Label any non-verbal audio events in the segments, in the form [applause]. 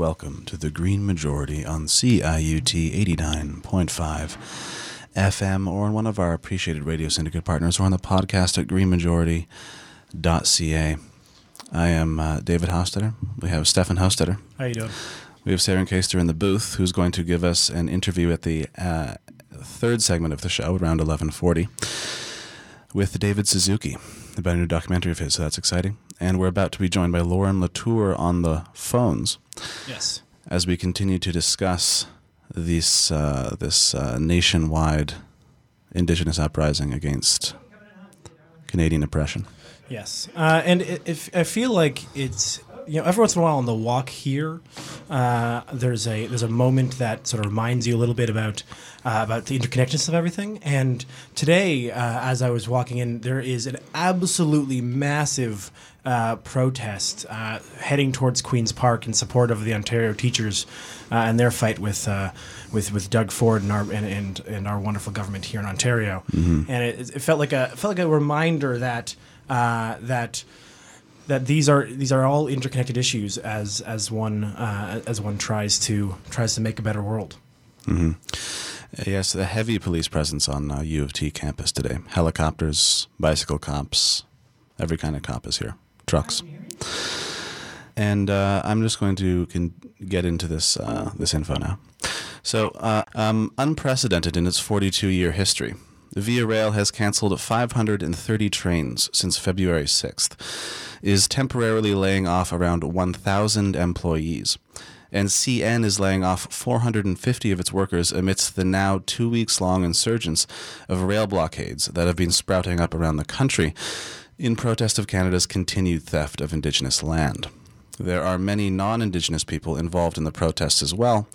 Welcome to the Green Majority on CIUT 89.5 FM or on one of our appreciated radio syndicate partners or on the podcast at greenmajority.ca. I am uh, David Hostetter. We have Stefan Hostetter. How you doing? We have Sarah Caster in the booth who's going to give us an interview at the uh, third segment of the show around 1140 with David Suzuki about a new documentary of his, so that's exciting. And we're about to be joined by Lauren Latour on the phones Yes. as we continue to discuss this uh, this uh, nationwide indigenous uprising against Canadian oppression. Yes. Uh, and it, if I feel like it's you know every once in a while on the walk here, uh, there's a there's a moment that sort of reminds you a little bit about uh, about the interconnectedness of everything. And today, uh, as I was walking in, there is an absolutely massive uh, protest uh, heading towards Queens Park in support of the Ontario teachers uh, and their fight with uh, with with Doug Ford and our and, and, and our wonderful government here in Ontario. And it, it felt like a felt like a reminder that uh, that that these are these are all interconnected issues as as one uh, as one tries to tries to make a better world. Uh, Yes, the heavy police presence on uh, U of T campus today. Helicopters, bicycle cops, every kind of cop is here. Trucks. And uh, I'm just going to con- get into this uh, this info now. So, uh, um, unprecedented in its 42 year history, Via Rail has canceled 530 trains since February 6th, is temporarily laying off around 1,000 employees, and CN is laying off 450 of its workers amidst the now two weeks long insurgence of rail blockades that have been sprouting up around the country in protest of Canada's continued theft of Indigenous land. There are many non Indigenous people involved in the protests as well,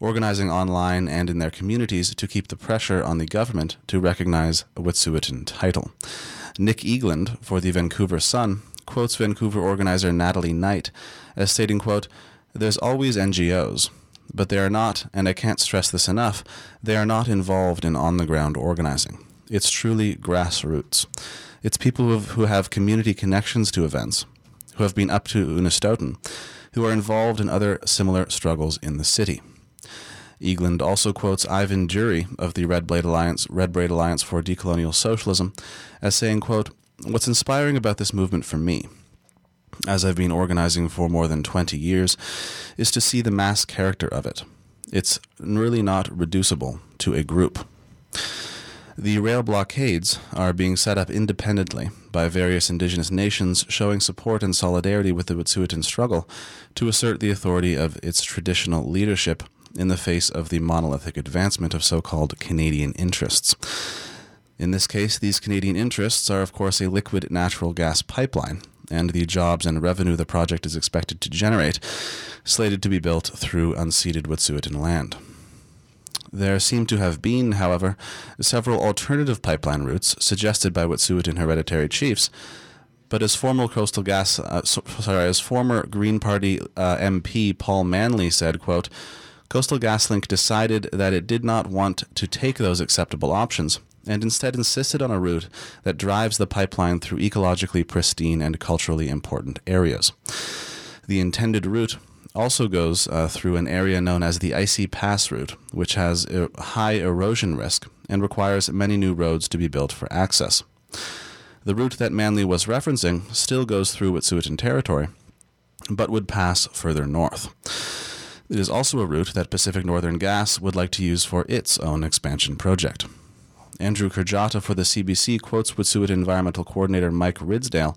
organizing online and in their communities to keep the pressure on the government to recognize a Wet'suwet'en title. Nick Eagland for the Vancouver Sun quotes Vancouver organizer Natalie Knight as stating, quote, There's always NGOs, but they are not, and I can't stress this enough, they are not involved in on the ground organizing. It's truly grassroots. It's people who have, who have community connections to events, who have been up to Unistoten, who are involved in other similar struggles in the city. Eagland also quotes Ivan Drury of the Red Blade Alliance, Red Braid Alliance for Decolonial Socialism, as saying, quote, What's inspiring about this movement for me, as I've been organizing for more than 20 years, is to see the mass character of it. It's really not reducible to a group. The rail blockades are being set up independently by various indigenous nations showing support and solidarity with the Wet'suwet'en struggle to assert the authority of its traditional leadership in the face of the monolithic advancement of so called Canadian interests. In this case, these Canadian interests are, of course, a liquid natural gas pipeline, and the jobs and revenue the project is expected to generate, slated to be built through unceded Wet'suwet'en land. There seem to have been, however, several alternative pipeline routes suggested by Wet'suwet'en hereditary chiefs. But as former Coastal Gas, uh, so, sorry, as former Green Party uh, MP Paul Manly said, "quote Coastal GasLink decided that it did not want to take those acceptable options." And instead insisted on a route that drives the pipeline through ecologically pristine and culturally important areas. The intended route also goes uh, through an area known as the Icy Pass route, which has a high erosion risk and requires many new roads to be built for access. The route that Manly was referencing still goes through Wet'suwet'en territory, but would pass further north. It is also a route that Pacific Northern Gas would like to use for its own expansion project. Andrew Kurjata for the CBC quotes Wet'suwet'en environmental coordinator Mike Ridsdale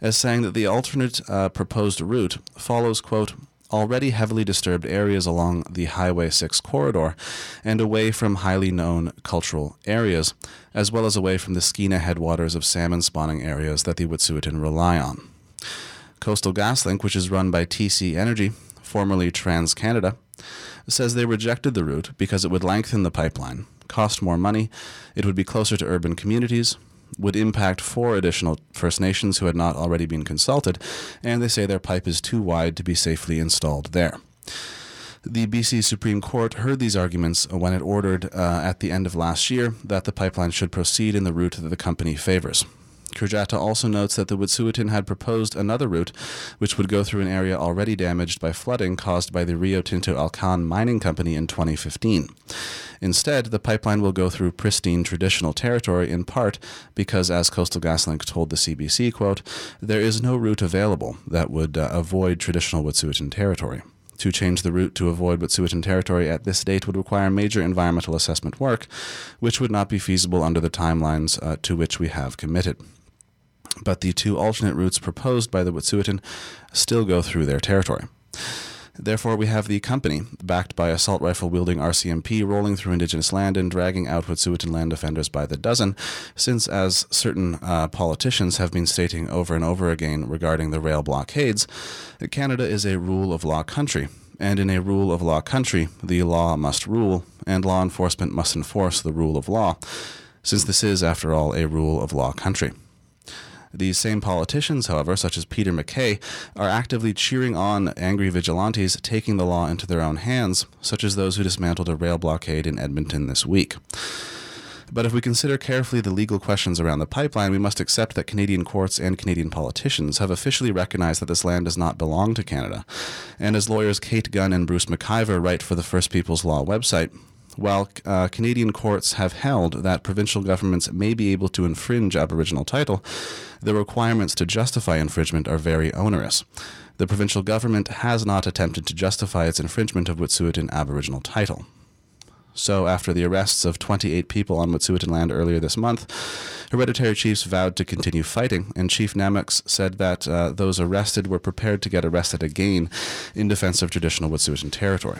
as saying that the alternate uh, proposed route follows, quote, already heavily disturbed areas along the Highway 6 corridor and away from highly known cultural areas, as well as away from the Skeena headwaters of salmon spawning areas that the Wet'suwet'en rely on. Coastal GasLink, which is run by TC Energy, formerly TransCanada, says they rejected the route because it would lengthen the pipeline, cost more money, it would be closer to urban communities, would impact four additional First Nations who had not already been consulted, and they say their pipe is too wide to be safely installed there. The BC Supreme Court heard these arguments when it ordered uh, at the end of last year that the pipeline should proceed in the route that the company favors. Kurjata also notes that the Wet'suwet'en had proposed another route, which would go through an area already damaged by flooding caused by the Rio Tinto Alcan mining company in 2015. Instead, the pipeline will go through pristine traditional territory in part because, as Coastal GasLink told the CBC, quote, there is no route available that would uh, avoid traditional Wet'suwet'en territory. To change the route to avoid Wet'suwet'en territory at this date would require major environmental assessment work, which would not be feasible under the timelines uh, to which we have committed but the two alternate routes proposed by the Wet'suwet'en still go through their territory. Therefore, we have the company, backed by assault rifle wielding RCMP, rolling through indigenous land and dragging out Wet'suwet'en land defenders by the dozen, since, as certain uh, politicians have been stating over and over again regarding the rail blockades, Canada is a rule of law country. And in a rule of law country, the law must rule, and law enforcement must enforce the rule of law, since this is, after all, a rule of law country. These same politicians, however, such as Peter MacKay, are actively cheering on angry vigilantes taking the law into their own hands, such as those who dismantled a rail blockade in Edmonton this week. But if we consider carefully the legal questions around the pipeline, we must accept that Canadian courts and Canadian politicians have officially recognized that this land does not belong to Canada. And as lawyers Kate Gunn and Bruce McIvor write for the First People's Law website, while uh, Canadian courts have held that provincial governments may be able to infringe Aboriginal title, the requirements to justify infringement are very onerous. The provincial government has not attempted to justify its infringement of Wet'suwet'en Aboriginal title. So, after the arrests of 28 people on Wet'suwet'en land earlier this month, hereditary chiefs vowed to continue fighting, and Chief Na'moks said that uh, those arrested were prepared to get arrested again in defense of traditional Wet'suwet'en territory.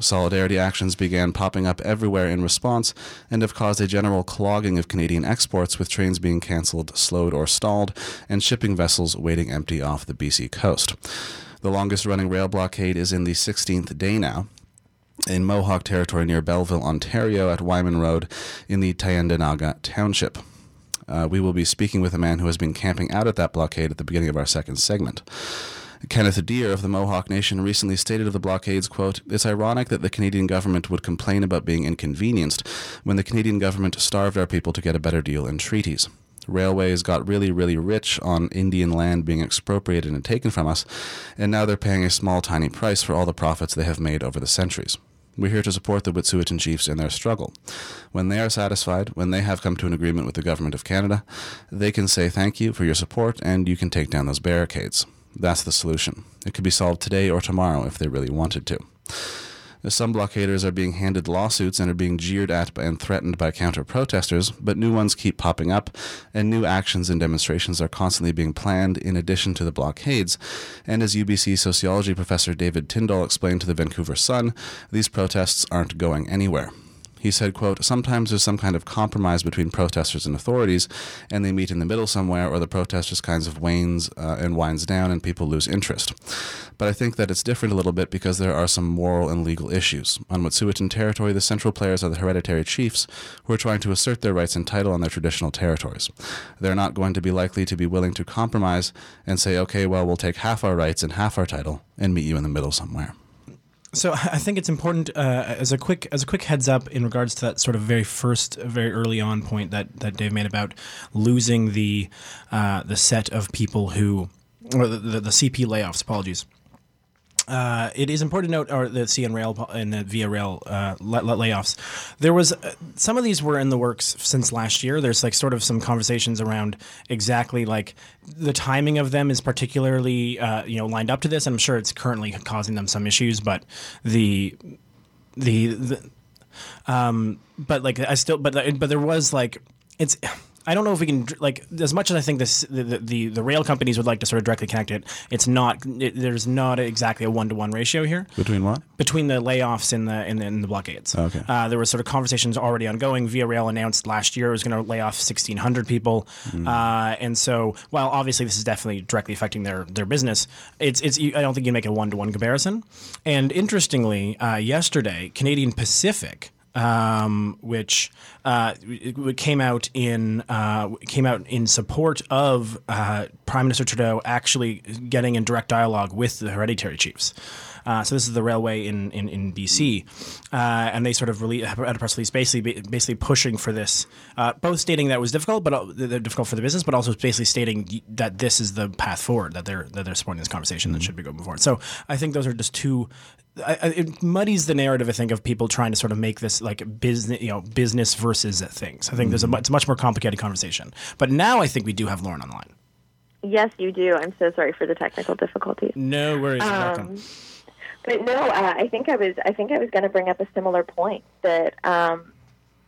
Solidarity actions began popping up everywhere in response and have caused a general clogging of Canadian exports, with trains being cancelled, slowed, or stalled, and shipping vessels waiting empty off the BC coast. The longest running rail blockade is in the 16th day now, in Mohawk territory near Belleville, Ontario, at Wyman Road in the Tyendinaga Township. Uh, we will be speaking with a man who has been camping out at that blockade at the beginning of our second segment. Kenneth Deer of the Mohawk Nation recently stated of the blockades, quote, It's ironic that the Canadian government would complain about being inconvenienced when the Canadian government starved our people to get a better deal in treaties. Railways got really, really rich on Indian land being expropriated and taken from us, and now they're paying a small, tiny price for all the profits they have made over the centuries. We're here to support the Wet'suwet'en chiefs in their struggle. When they are satisfied, when they have come to an agreement with the Government of Canada, they can say thank you for your support and you can take down those barricades. That's the solution. It could be solved today or tomorrow if they really wanted to. Some blockaders are being handed lawsuits and are being jeered at and threatened by counter protesters, but new ones keep popping up, and new actions and demonstrations are constantly being planned in addition to the blockades. And as UBC sociology professor David Tindall explained to the Vancouver Sun, these protests aren't going anywhere. He said, quote, sometimes there's some kind of compromise between protesters and authorities, and they meet in the middle somewhere, or the protest just kinds of wanes uh, and winds down, and people lose interest. But I think that it's different a little bit because there are some moral and legal issues. On Wet'suwet'en territory, the central players are the hereditary chiefs who are trying to assert their rights and title on their traditional territories. They're not going to be likely to be willing to compromise and say, okay, well, we'll take half our rights and half our title and meet you in the middle somewhere. So I think it's important uh, as a quick as a quick heads up in regards to that sort of very first, very early on point that, that Dave made about losing the uh, the set of people who or the, the, the CP layoffs. Apologies. Uh, it is important to note, or the CN Rail and the Via Rail uh, layoffs. There was uh, some of these were in the works since last year. There's like sort of some conversations around exactly like the timing of them is particularly uh, you know lined up to this. I'm sure it's currently causing them some issues, but the the, the um, but like I still but but there was like it's I don't know if we can like as much as I think this the the, the rail companies would like to sort of directly connect it. It's not. It, there's not exactly a one to one ratio here between what between the layoffs and the in the, in the blockades. Okay. Uh, there were sort of conversations already ongoing. Via Rail announced last year it was going to lay off 1,600 people, mm. uh, and so while obviously this is definitely directly affecting their their business, it's it's I don't think you make a one to one comparison. And interestingly, uh, yesterday Canadian Pacific um, which uh, came out in uh, came out in support of uh, Prime Minister Trudeau actually getting in direct dialogue with the hereditary chiefs. Uh, so this is the railway in in, in BC, uh, and they sort of release, had a press release basically basically pushing for this, uh, both stating that it was difficult, but uh, they're difficult for the business, but also basically stating that this is the path forward that they're that they're supporting this conversation that should be going forward. So I think those are just two. I, I, it muddies the narrative. I think of people trying to sort of make this like business, you know, business versus things. I think there's a it's a much more complicated conversation. But now I think we do have Lauren on the line. Yes, you do. I'm so sorry for the technical difficulties. No worries. welcome. But no, uh, I think I was I think I was going to bring up a similar point that um,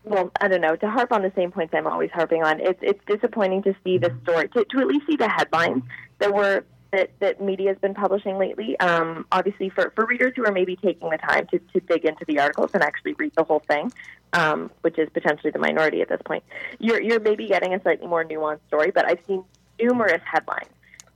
well, I don't know, to harp on the same points I'm always harping on. It's it's disappointing to see the story to, to at least see the headlines that were that, that media has been publishing lately. Um, obviously, for, for readers who are maybe taking the time to, to dig into the articles and actually read the whole thing, um, which is potentially the minority at this point, you're you're maybe getting a slightly more nuanced story. But I've seen numerous headlines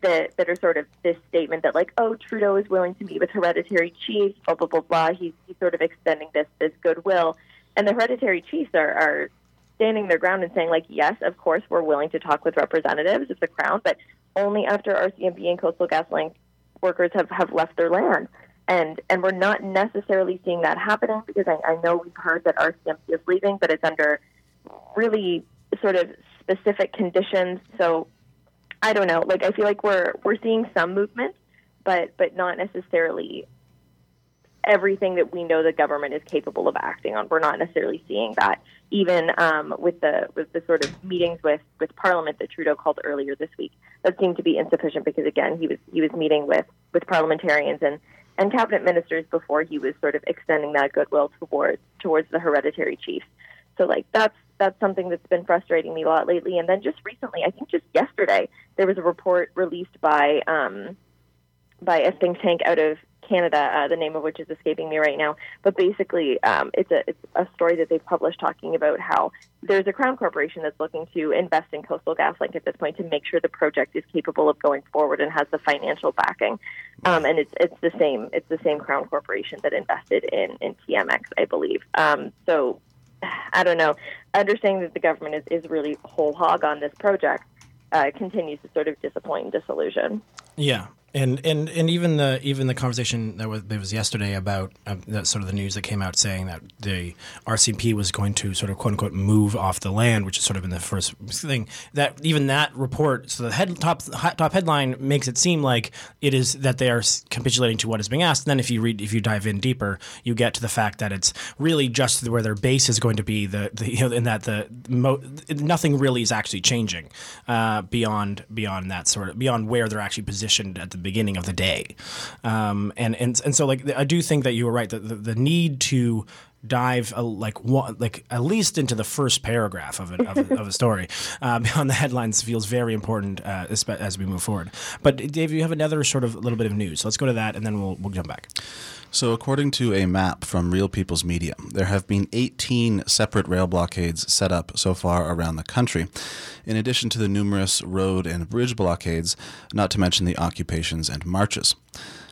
that, that are sort of this statement that like, oh, Trudeau is willing to meet with hereditary chiefs, blah blah blah blah. He's, he's sort of extending this this goodwill, and the hereditary chiefs are, are standing their ground and saying like, yes, of course, we're willing to talk with representatives of the crown, but only after RCMP and Coastal GasLink workers have, have left their land. And and we're not necessarily seeing that happening because I, I know we've heard that RCMP is leaving, but it's under really sort of specific conditions. So I don't know. Like I feel like we're we're seeing some movement, but but not necessarily everything that we know the government is capable of acting on. We're not necessarily seeing that, even um, with the with the sort of meetings with, with Parliament that Trudeau called earlier this week. That seemed to be insufficient because again he was he was meeting with, with parliamentarians and, and cabinet ministers before he was sort of extending that goodwill towards towards the hereditary chiefs. So like that's that's something that's been frustrating me a lot lately. And then just recently, I think just yesterday, there was a report released by um, by a think tank out of Canada, uh, the name of which is escaping me right now. But basically, um, it's a it's a story that they've published talking about how there's a crown corporation that's looking to invest in Coastal GasLink at this point to make sure the project is capable of going forward and has the financial backing. Um, and it's it's the same it's the same crown corporation that invested in in TMX, I believe. Um, so [sighs] I don't know. Understanding that the government is, is really whole hog on this project uh, continues to sort of disappoint and disillusion. Yeah, and and and even the even the conversation that was that was yesterday about uh, that sort of the news that came out saying that the RCMP was going to sort of quote unquote move off the land, which is sort of in the first thing. That even that report, so the head top top headline makes it seem like it is that they are capitulating to what is being asked. And then if you read if you dive in deeper, you get to the fact that it's really just where their base is going to be. The, the [laughs] you know, in that the mo- nothing really is actually changing uh, beyond beyond that sort of beyond where they're actually positioned at the beginning of the day. Um, and and and so like I do think that you were right that the, the need to dive uh, like one, like at least into the first paragraph of, it, of, a, [laughs] of a story uh, beyond the headlines feels very important uh, as we move forward. But Dave, you have another sort of little bit of news. So let's go to that, and then we'll we'll jump back. So, according to a map from Real People's Media, there have been 18 separate rail blockades set up so far around the country, in addition to the numerous road and bridge blockades, not to mention the occupations and marches.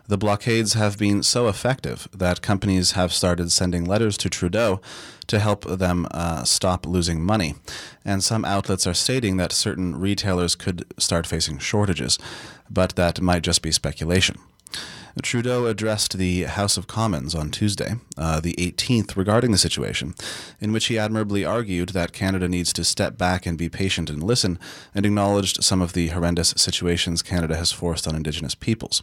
The blockades have been so effective that companies have started sending letters to Trudeau to help them uh, stop losing money. And some outlets are stating that certain retailers could start facing shortages, but that might just be speculation. Trudeau addressed the House of Commons on Tuesday, uh, the 18th, regarding the situation, in which he admirably argued that Canada needs to step back and be patient and listen, and acknowledged some of the horrendous situations Canada has forced on Indigenous peoples.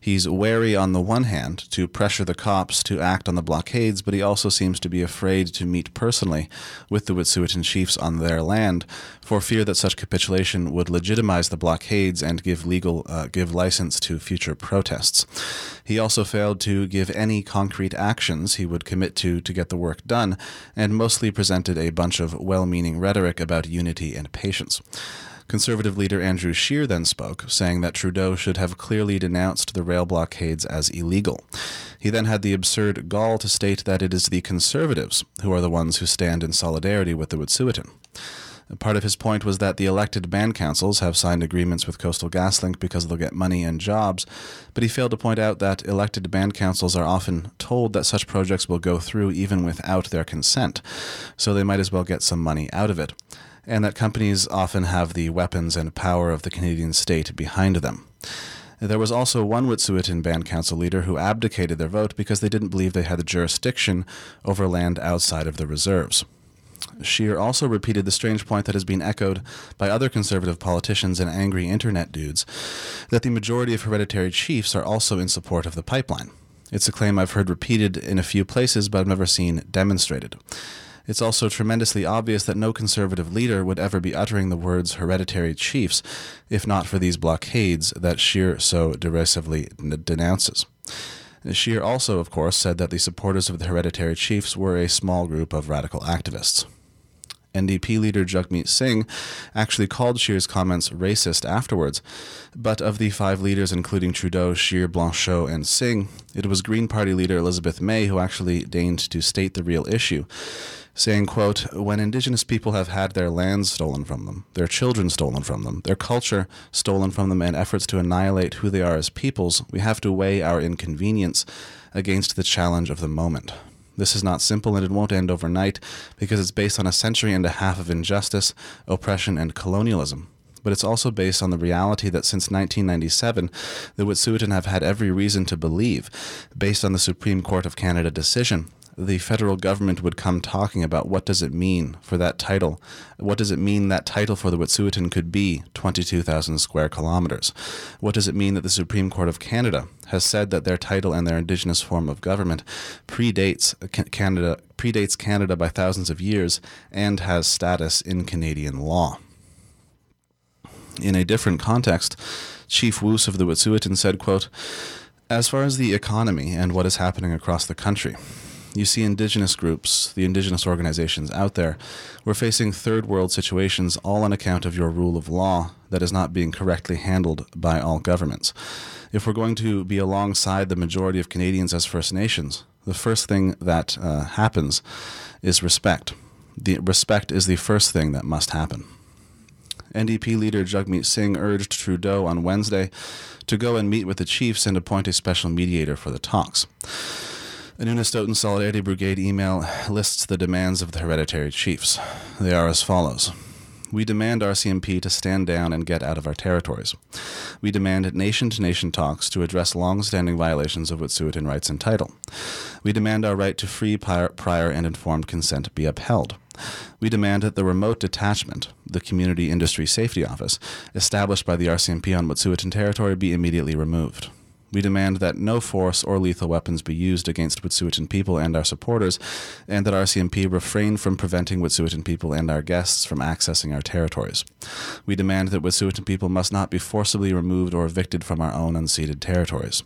He's wary on the one hand to pressure the cops to act on the blockades, but he also seems to be afraid to meet personally with the Wet'suwet'en chiefs on their land for fear that such capitulation would legitimize the blockades and give legal uh, give license to future protests. He also failed to give any concrete actions he would commit to to get the work done, and mostly presented a bunch of well-meaning rhetoric about unity and patience. Conservative leader Andrew Scheer then spoke, saying that Trudeau should have clearly denounced the rail blockades as illegal. He then had the absurd gall to state that it is the Conservatives who are the ones who stand in solidarity with the Wet'suwet'en. Part of his point was that the elected band councils have signed agreements with Coastal GasLink because they'll get money and jobs, but he failed to point out that elected band councils are often told that such projects will go through even without their consent, so they might as well get some money out of it, and that companies often have the weapons and power of the Canadian state behind them. There was also one Wet'suwet'en Band Council leader who abdicated their vote because they didn't believe they had the jurisdiction over land outside of the reserves. Scheer also repeated the strange point that has been echoed by other conservative politicians and angry internet dudes that the majority of hereditary chiefs are also in support of the pipeline. It's a claim I've heard repeated in a few places, but I've never seen demonstrated. It's also tremendously obvious that no conservative leader would ever be uttering the words hereditary chiefs if not for these blockades that Scheer so derisively denounces. Scheer also, of course, said that the supporters of the hereditary chiefs were a small group of radical activists. NDP leader Jagmeet Singh actually called Scheer's comments racist afterwards, but of the five leaders, including Trudeau, Scheer, Blanchet, and Singh, it was Green Party leader Elizabeth May who actually deigned to state the real issue, saying, quote, When Indigenous people have had their lands stolen from them, their children stolen from them, their culture stolen from them, and efforts to annihilate who they are as peoples, we have to weigh our inconvenience against the challenge of the moment. This is not simple and it won't end overnight because it's based on a century and a half of injustice, oppression, and colonialism. But it's also based on the reality that since 1997, the Wet'suwet'en have had every reason to believe, based on the Supreme Court of Canada decision, the federal government would come talking about what does it mean for that title? What does it mean that title for the Wet'suwet'en could be 22,000 square kilometers? What does it mean that the Supreme Court of Canada has said that their title and their indigenous form of government predates Canada predates Canada by thousands of years and has status in Canadian law? In a different context, Chief Woos of the Wet'suwet'en said, quote, as far as the economy and what is happening across the country, you see indigenous groups, the indigenous organizations out there, we're facing third world situations all on account of your rule of law that is not being correctly handled by all governments. If we're going to be alongside the majority of Canadians as First Nations, the first thing that uh, happens is respect. The respect is the first thing that must happen. NDP leader Jagmeet Singh urged Trudeau on Wednesday to go and meet with the chiefs and appoint a special mediator for the talks. A Unistoten Solidarity Brigade email lists the demands of the hereditary chiefs. They are as follows. We demand RCMP to stand down and get out of our territories. We demand nation to nation talks to address long standing violations of Wet'suwet'en rights and title. We demand our right to free, prior, and informed consent be upheld. We demand that the remote detachment, the Community Industry Safety Office, established by the RCMP on Wet'suwet'en territory, be immediately removed. We demand that no force or lethal weapons be used against Wet'suwet'en people and our supporters, and that RCMP refrain from preventing Wet'suwet'en people and our guests from accessing our territories. We demand that Wet'suwet'en people must not be forcibly removed or evicted from our own unceded territories.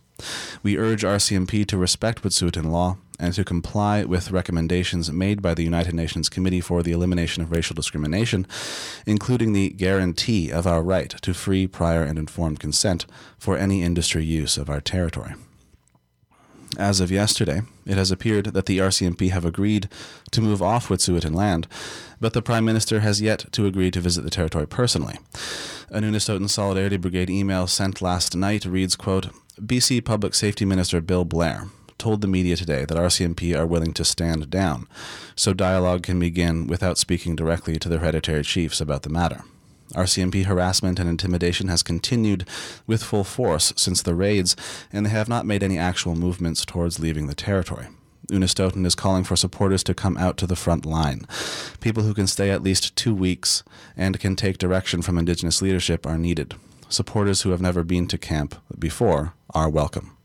We urge RCMP to respect Wet'suwet'en law and to comply with recommendations made by the United Nations Committee for the Elimination of Racial Discrimination, including the guarantee of our right to free, prior, and informed consent for any industry use of our territory. As of yesterday, it has appeared that the RCMP have agreed to move off Wet'suwet'en land, but the Prime Minister has yet to agree to visit the territory personally. A Unistoten Solidarity Brigade email sent last night reads, quote, BC Public Safety Minister Bill Blair told the media today that RCMP are willing to stand down, so dialogue can begin without speaking directly to the hereditary chiefs about the matter. RCMP harassment and intimidation has continued with full force since the raids, and they have not made any actual movements towards leaving the territory. Unistoten is calling for supporters to come out to the front line. People who can stay at least two weeks and can take direction from Indigenous leadership are needed. Supporters who have never been to camp before are welcome.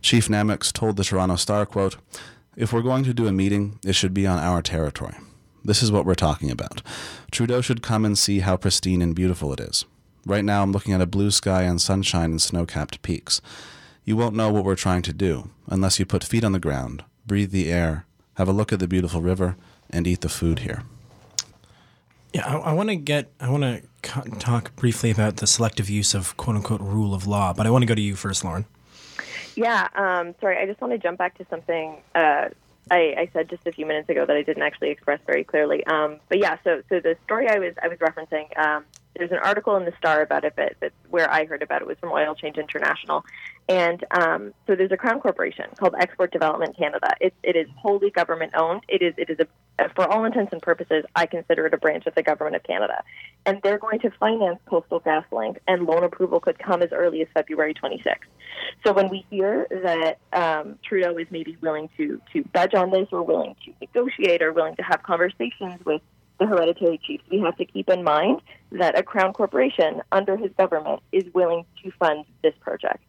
Chief Na'moks told the Toronto Star, quote, If we're going to do a meeting, it should be on our territory. This is what we're talking about. Trudeau should come and see how pristine and beautiful it is. Right now, I'm looking at a blue sky and sunshine and snow capped peaks. You won't know what we're trying to do unless you put feet on the ground, breathe the air, have a look at the beautiful river, and eat the food here. Yeah, I, I want to get, I want to talk briefly about the selective use of quote unquote rule of law, but I want to go to you first, Lauren. Yeah, um, sorry, I just want to jump back to something uh, I, I said just a few minutes ago that I didn't actually express very clearly. Um, but yeah, so so the story I was I was referencing. Um, there's an article in the Star about it, but, but where I heard about it was from Oil Change International, and um, so there's a crown corporation called Export Development Canada. It, it is wholly government owned. It is it is a, for all intents and purposes, I consider it a branch of the government of Canada, and they're going to finance Coastal GasLink, and loan approval could come as early as February 26th. So when we hear that um, Trudeau is maybe willing to to budge on this, or willing to negotiate, or willing to have conversations with the hereditary chiefs, we have to keep in mind that a crown corporation under his government is willing to fund this project.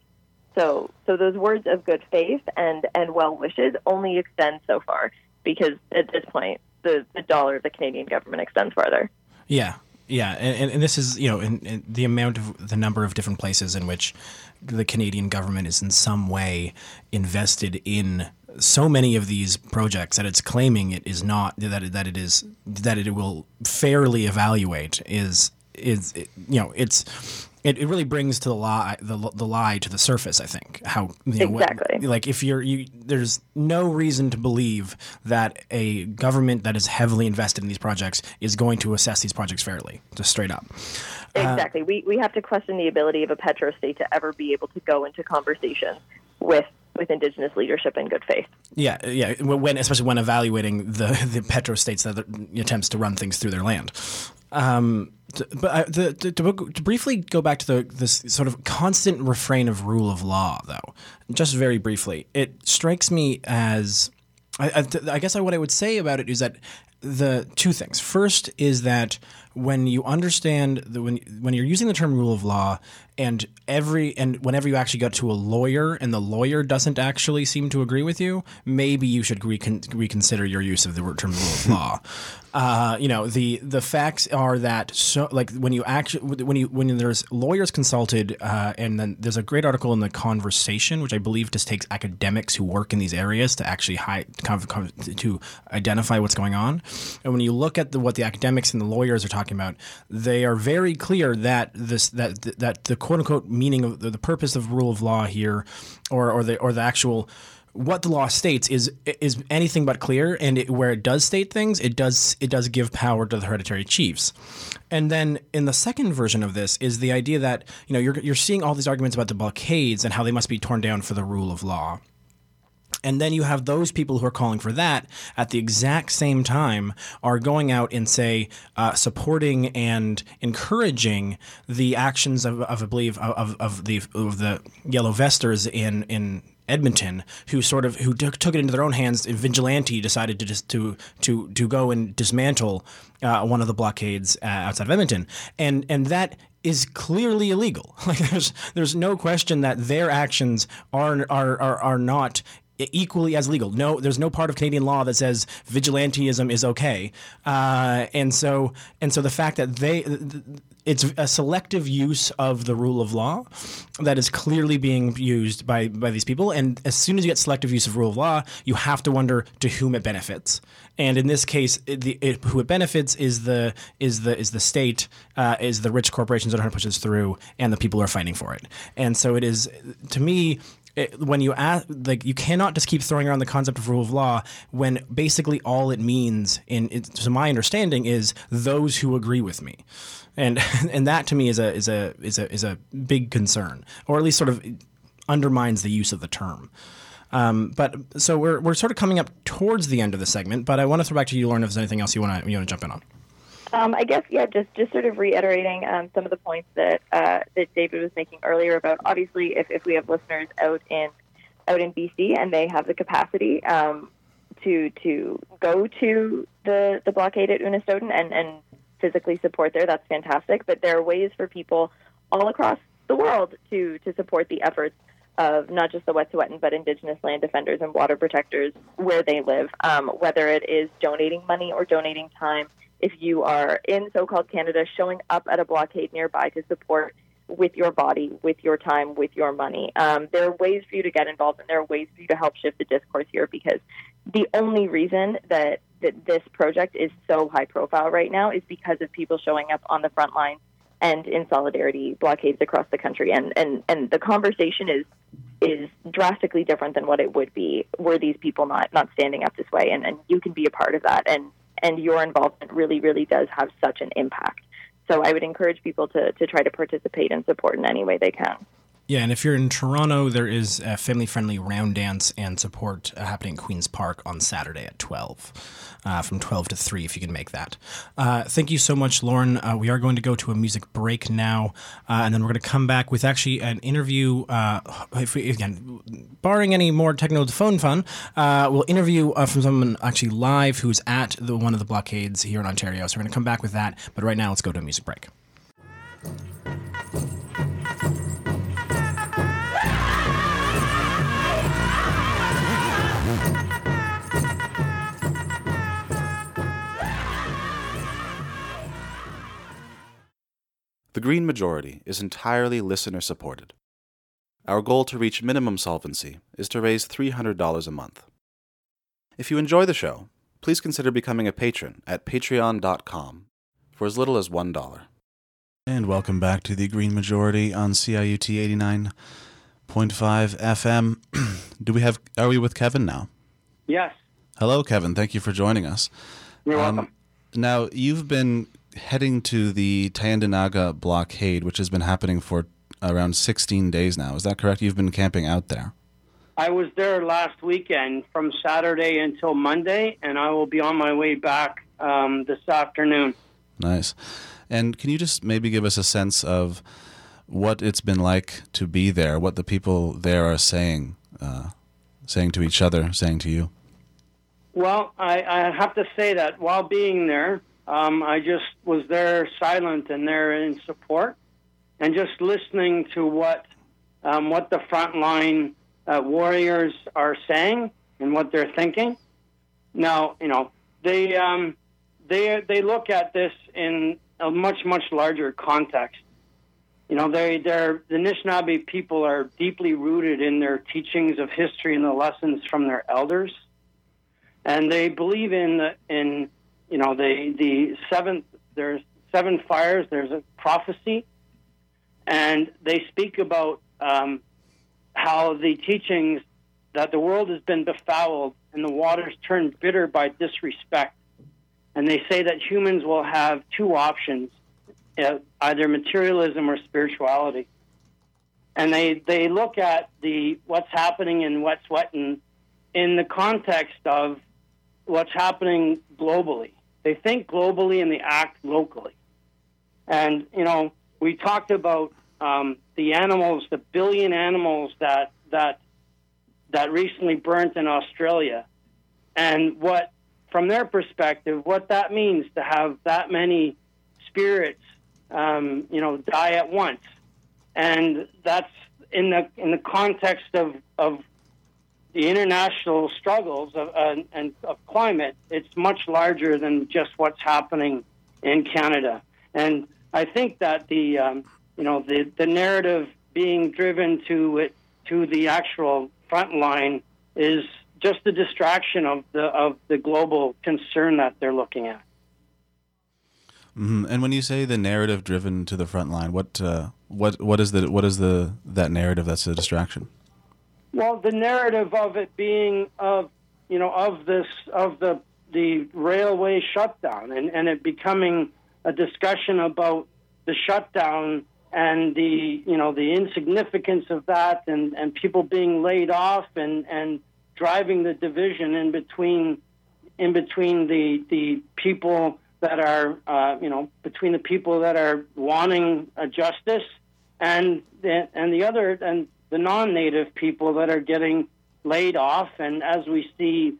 So, so those words of good faith and, and well wishes only extend so far because at this point, the, the dollar of the Canadian government extends farther. Yeah, yeah, and, and this is you know in, in the amount of the number of different places in which the Canadian government is in some way invested in so many of these projects that it's claiming it is not that that it is that it will fairly evaluate is is you know it's it, it really brings to the lie the, the lie to the surface. I think how you know, exactly what, like if you're you there's no reason to believe that a government that is heavily invested in these projects is going to assess these projects fairly, just straight up. Exactly. Uh, we we have to question the ability of a petro state to ever be able to go into conversation with with indigenous leadership in good faith. Yeah, yeah. When especially when evaluating the the petro states that attempts to run things through their land. Um, but I, the, to, to, briefly go back to the this sort of constant refrain of rule of law, though, just very briefly, it strikes me as I, I, I guess what I would say about it is that the two things. First is that when you understand the, when when you're using the term rule of law, and every and whenever you actually go to a lawyer and the lawyer doesn't actually seem to agree with you, maybe you should recon- reconsider your use of the term rule of law. [laughs] Uh, you know the the facts are that so like when you actually when you when there's lawyers consulted uh, and then there's a great article in the conversation which I believe just takes academics who work in these areas to actually hide, to identify what's going on and when you look at the, what the academics and the lawyers are talking about they are very clear that this that that the quote unquote meaning of the, the purpose of rule of law here or or the or the actual what the law states is is anything but clear, and it, where it does state things, it does it does give power to the hereditary chiefs. And then in the second version of this is the idea that you know you're you're seeing all these arguments about the blockades and how they must be torn down for the rule of law. And then you have those people who are calling for that at the exact same time are going out and say uh, supporting and encouraging the actions of, of I believe of, of the of the yellow vesters in in Edmonton, who sort of who took, took it into their own hands. Vigilante decided to just to to to go and dismantle uh, one of the blockades uh, outside of Edmonton, and and that is clearly illegal. [laughs] Like there's there's no question that their actions are are are, are not equally as legal. No, there's no part of Canadian law that says vigilantism is okay, uh, and so and so the fact that they it's a selective use of the rule of law that is clearly being used by by these people, and as soon as you get selective use of rule of law, you have to wonder to whom it benefits. And in this case, it, the, it, who it benefits is the is the is the state, uh, is the rich corporations that are trying to push this through, and the people who are fighting for it. And so it is, to me, it, when you ask, like you cannot just keep throwing around the concept of rule of law when basically all it means, in to my understanding, is those who agree with me, and [laughs] and that to me is a is a is a is a big concern, or at least sort of undermines the use of the term. Um, but so we're we're sort of coming up towards the end of the segment, but I want to throw back to you, Lauren, if there's anything else you want to you want to jump in on. Um, I guess yeah, just just sort of reiterating um, some of the points that uh, that David was making earlier about obviously if, if we have listeners out in out in BC and they have the capacity um, to to go to the the blockade at Unistoten and and physically support there, that's fantastic. But there are ways for people all across the world to to support the efforts of not just the Wet'suwet'en, but Indigenous land defenders and water protectors where they live, um, whether it is donating money or donating time if you are in so called Canada, showing up at a blockade nearby to support with your body, with your time, with your money. Um, there are ways for you to get involved, and there are ways for you to help shift the discourse here because the only reason that, that this project is so high profile right now is because of people showing up on the front line and in solidarity blockades across the country. And, and, and the conversation is is drastically different than what it would be were these people not not standing up this way. And, and you can be a part of that, and and your involvement really really does have such an impact. So I would encourage people to to try to participate and support in any way they can. Yeah, and if you're in Toronto, there is a family friendly round dance and support uh, happening in Queen's Park on Saturday at 12, uh, from 12 to 3, if you can make that. Uh, thank you so much, Lauren. Uh, we are going to go to a music break now, uh, and then we're going to come back with actually an interview. If we, again, barring any more technical phone fun, we'll interview from someone actually live who's at the, one of the blockades here in Ontario. So we're going to come back with that. But right now, let's go to a music break. The Green Majority is entirely listener supported. Our goal to reach minimum solvency is to raise $300 a month. If you enjoy the show, please consider becoming a patron at patreon.com for as little as $1. And welcome back to the Green Majority on CIUT 89.5 FM. [clears throat] Do we have are we with Kevin now? Yes. Hello Kevin, thank you for joining us. You're um, welcome. Now, you've been heading to the Tyendinaga blockade, which has been happening for around 16 days now. Is that correct? You've been camping out there. I was there last weekend from Saturday until Monday, and I will be on my way back um, this afternoon. Nice. And can you just maybe give us a sense of what it's been like to be there, what the people there are saying, uh, saying to each other, saying to you? Well, I, I have to say that while being there, um, I just was there silent and there in support and just listening to what um, what the frontline uh, warriors are saying and what they're thinking. Now, you know, they um, they they look at this in a much much larger context. You know, they they're the Anishinaabe people are deeply rooted in their teachings of history and the lessons from their elders, and they believe in in you know, the the seventh there's seven fires. There's a prophecy, and they speak about um, how the teachings that the world has been befouled and the waters turned bitter by disrespect. And they say that humans will have two options, uh, either materialism or spirituality. And they, they look at the what's happening in Wet'suwet'en in the context of what's happening globally. They think globally and they act locally. And, you know, we talked about um, the animals, the billion animals that, that, that recently burnt in Australia. And what, from their perspective, what that means to have that many spirits, um, you know, die at once. And that's in the, in the context of, of the international struggles of, uh, and of climate, it's much larger than just what's happening in Canada. And I think that the um, you know the, the narrative being driven to it to the actual front line is just a distraction of the of the global concern that they're looking at. Mm-hmm. And when you say the narrative driven to the front line, what uh, what what is the what is the that narrative that's a distraction? Well, the narrative of it being of you know of this of the the railway shutdown and, and it becoming a discussion about the shutdown and the you know the insignificance of that and, and people being laid off and, and driving the division in between in between the the people that are uh, you know between the people that are wanting justice and the, and the other and the non-native people that are getting laid off, and as we see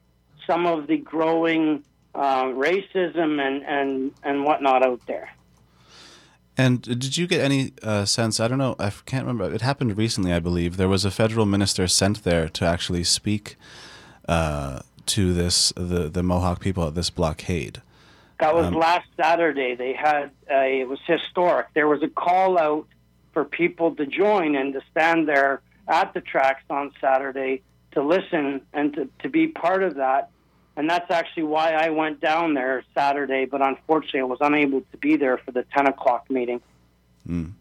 some of the growing uh, racism and, and, and whatnot out there. And did you get any uh, sense? I don't know. I can't remember. It happened recently, I believe. There was a federal minister sent there to actually speak uh, to this the the Mohawk people at this blockade. That was um, last Saturday. They had a, it was historic. There was a call out for people to join and to stand there at the tracks on Saturday to listen and to, to be part of that. And that's actually why I went down there Saturday, but unfortunately I was unable to be there for the 10 o'clock meeting. Mm.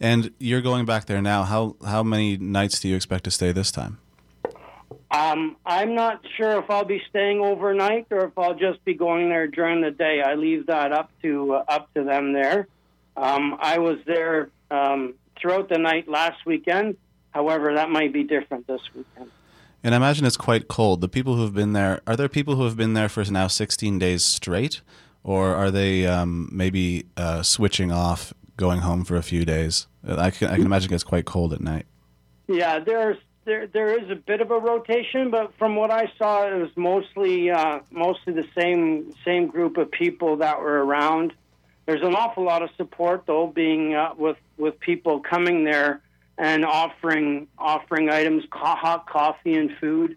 And you're going back there now. How how many nights do you expect to stay this time? Um, I'm not sure if I'll be staying overnight or if I'll just be going there during the day. I leave that up to uh, up to them there. Um, I was there um, throughout the night last weekend. However, that might be different this weekend. And I imagine it's quite cold. The people who have been there are there people who have been there for now 16 days straight, or are they um, maybe uh, switching off, going home for a few days? I can, I can imagine it's quite cold at night. Yeah, there's there there is a bit of a rotation, but from what I saw, it was mostly uh, mostly the same same group of people that were around. There's an awful lot of support though, being uh, with with people coming there and offering offering items, hot coffee and food.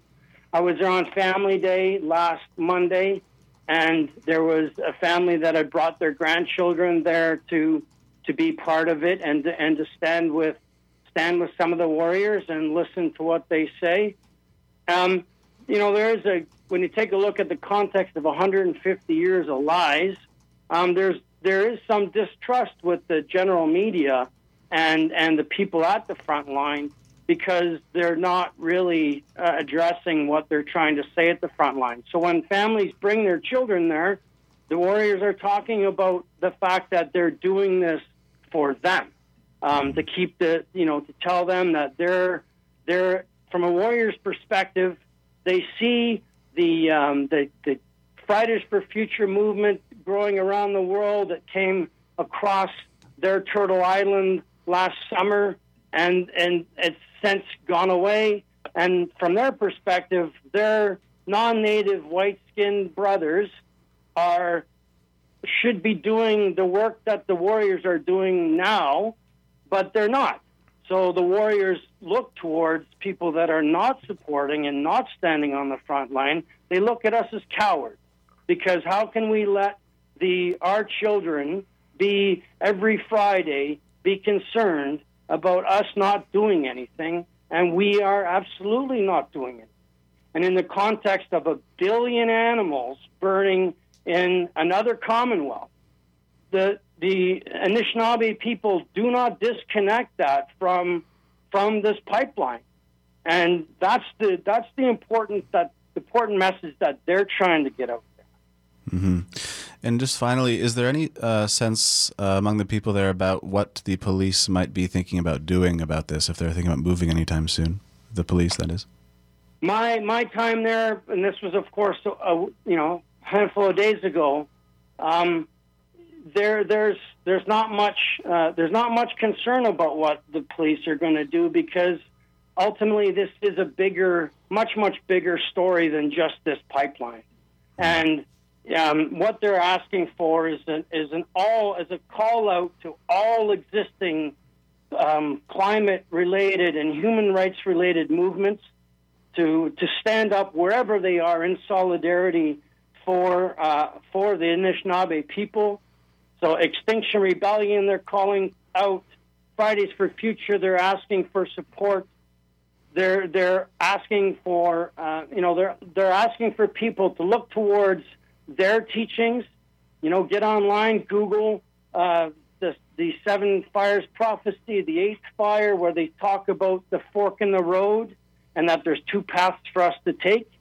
I was there on Family Day last Monday, and there was a family that had brought their grandchildren there to to be part of it and and to stand with stand with some of the warriors and listen to what they say. Um, you know, there is a when you take a look at the context of 150 years of lies, um, there's there is some distrust with the general media and and the people at the front line because they're not really uh, addressing what they're trying to say at the front line. So when families bring their children there, the warriors are talking about the fact that they're doing this for them um, to keep the you know to tell them that they're they're from a warrior's perspective they see the um, the, the Fridays for Future movement growing around the world that came across their Turtle Island last summer and and it's since gone away and from their perspective their non-native white-skinned brothers are should be doing the work that the warriors are doing now but they're not. So the Warriors look towards people that are not supporting and not standing on the front line. They look at us as cowards because how can we let the our children be every Friday be concerned about us not doing anything and we are absolutely not doing it. And in the context of a billion animals burning in another commonwealth, the the Anishinaabe people do not disconnect that from from this pipeline, and that's the that's the important that important message that they're trying to get out. Mm-hmm. And just finally, is there any uh, sense uh, among the people there about what the police might be thinking about doing about this if they're thinking about moving anytime soon? The police, that is. My my time there, and this was of course a, you know handful of days ago. Um, there there's there's not much uh, there's not much concern about what the police are going to do because ultimately this is a bigger much much bigger story than just this pipeline and um, what they're asking for is an, is an all as a call out to all existing um, climate related and human rights related movements to to stand up wherever they are in solidarity for uh, for the Anishinaabe people so Extinction Rebellion, they're calling out Fridays for Future. They're asking for support. They're they're asking for uh, you know they're they're asking for people to look towards their teachings. You know, get online, Google uh, the the seven fires prophecy, the eighth fire, where they talk about the fork in the road and that there's two paths for us to take,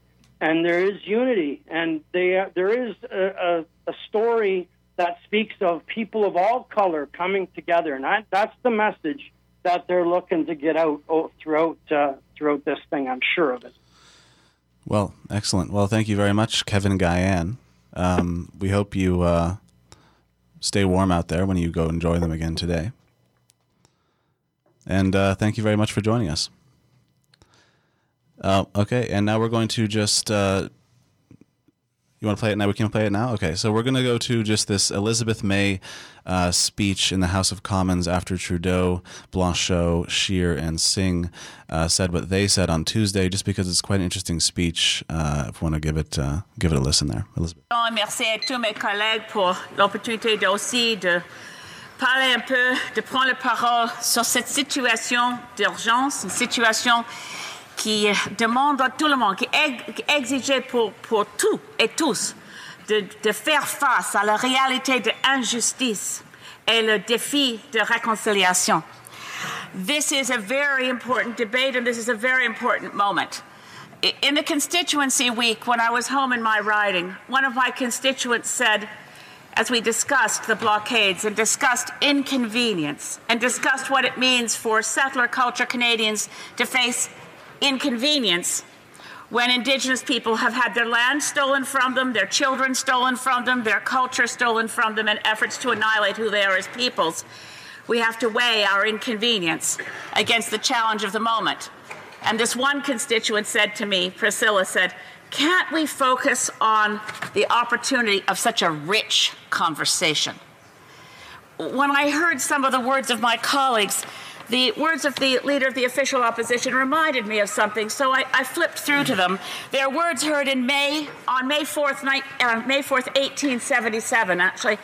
and there is unity, and they uh, there is a, a, a story that speaks of people of all color coming together, and that, that's the message that they're looking to get out throughout uh, throughout this thing. I'm sure of it. Well, excellent. Well, thank you very much, Kevin Guyan. Um, we hope you uh, stay warm out there when you go enjoy them again today. And uh, thank you very much for joining us. Uh, okay, and now we're going to just uh, you want to play it now? We can play it now? Okay, so we're going to go to just this Elizabeth May uh, speech in the House of Commons after Trudeau, Blanchet, Scheer, and Singh uh, said what they said on Tuesday, just because it's quite an interesting speech. Uh, if you want to give it, uh, give it a listen there. Elizabeth. Merci à tous mes collègues pour l'opportunité aussi de parler un peu, de prendre la parole sur cette situation d'urgence, une situation qui demande à tout le monde, qui exige pour, pour tout et tous de, de faire face à la réalité de l'injustice et le défi de réconciliation. this is a very important debate and this is a very important moment. In the constituency week, when I was home in my riding, one of my constituents said, as we discussed the blockades and discussed inconvenience and discussed what it means for settler culture Canadians to face inconvenience when Indigenous people have had their land stolen from them, their children stolen from them, their culture stolen from them, and efforts to annihilate who they are as peoples. We have to weigh our inconvenience against the challenge of the moment. And this one constituent said to me, Priscilla said, can't we focus on the opportunity of such a rich conversation? When I heard some of the words of my colleagues, the words of the leader of the official opposition reminded me of something, so I, I flipped through to them. Their words heard in May, on May 4th, uh, May 4th 1877, actually,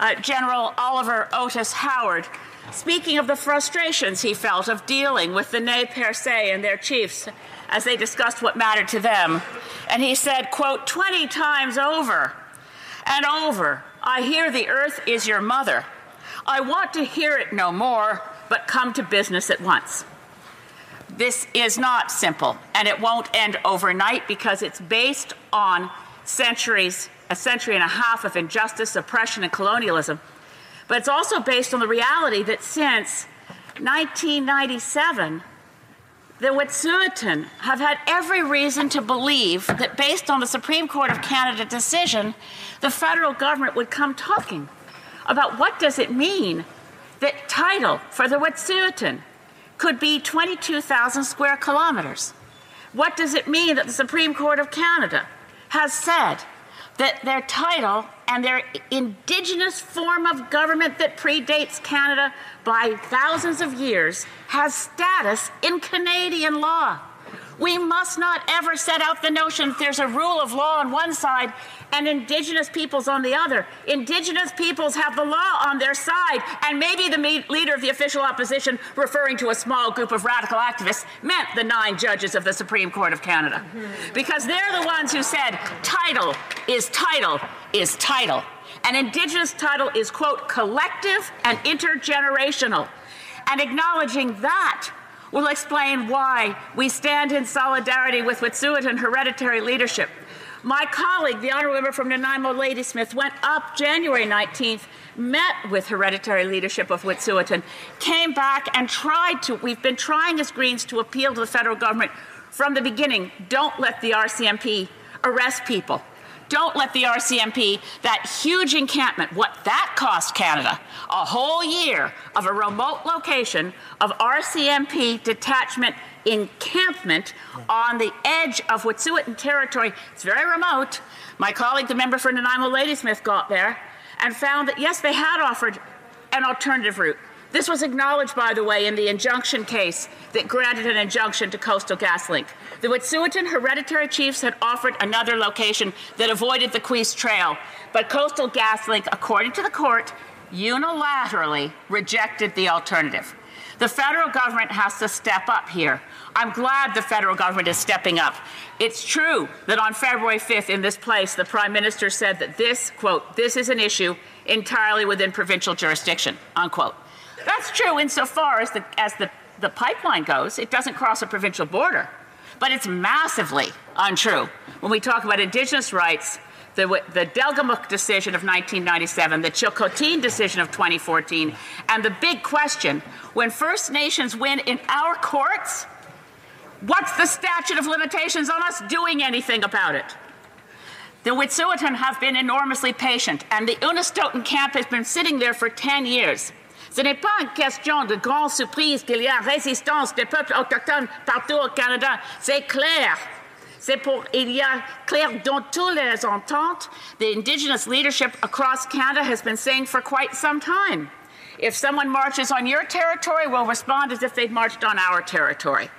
uh, General Oliver Otis Howard, speaking of the frustrations he felt of dealing with the Nez Perce and their chiefs as they discussed what mattered to them. And he said, quote, 20 times over and over, I hear the earth is your mother. I want to hear it no more, but come to business at once. This is not simple, and it won't end overnight because it's based on centuries, a century and a half of injustice, oppression, and colonialism. But it's also based on the reality that since 1997, the Wet'suwet'en have had every reason to believe that based on the Supreme Court of Canada decision, the federal government would come talking about what does it mean that title for the Wet'suwet'en could be 22,000 square kilometers. What does it mean that the Supreme Court of Canada has said that their title and their indigenous form of government that predates Canada by thousands of years has status in Canadian law. We must not ever set out the notion that there's a rule of law on one side and indigenous peoples on the other. Indigenous peoples have the law on their side, and maybe the leader of the official opposition, referring to a small group of radical activists, meant the nine judges of the Supreme Court of Canada. Because they're the ones who said title is title is title. And indigenous title is, quote, collective and intergenerational. And acknowledging that will explain why we stand in solidarity with Wet'suwet'en hereditary leadership. My colleague, the Honourable Member from Nanaimo Ladysmith, went up January 19th, met with hereditary leadership of Wet'suwet'en, came back and tried to, we've been trying as Greens to appeal to the federal government from the beginning. Don't let the RCMP arrest people. Don't let the RCMP, that huge encampment, what that cost Canada, a whole year of a remote location of RCMP detachment encampment on the edge of Wet'suwet'en territory. It's very remote. My colleague, the member for Nanaimo Ladysmith, got there and found that, yes, they had offered an alternative route. This was acknowledged, by the way, in the injunction case that granted an injunction to Coastal GasLink. The Wet'suwet'en hereditary chiefs had offered another location that avoided the Kweese Trail, but Coastal GasLink, according to the court, unilaterally rejected the alternative. The federal government has to step up here. I'm glad the federal government is stepping up. It's true that on February 5th in this place, the Prime Minister said that this, quote, this is an issue entirely within provincial jurisdiction, unquote. That's true insofar as the, as the, the pipeline goes. It doesn't cross a provincial border. But it's massively untrue when we talk about Indigenous rights the, the Delgamuukw decision of 1997, the Tsilhqot'in decision of 2014, and the big question when First Nations win in our courts, what's the statute of limitations on us doing anything about it? The Wet'suwet'en have been enormously patient, and the Unistoten camp has been sitting there for 10 years. Ce n'est pas une question de grande surprise qu'il y a résistance des peuples autochtones partout au Canada. C'est clair. C'est pour, il y a clair dans toutes les ententes, the Indigenous leadership across Canada has been saying for quite some time. If someone marches on your territory, we'll respond as if they'd marched on our territory.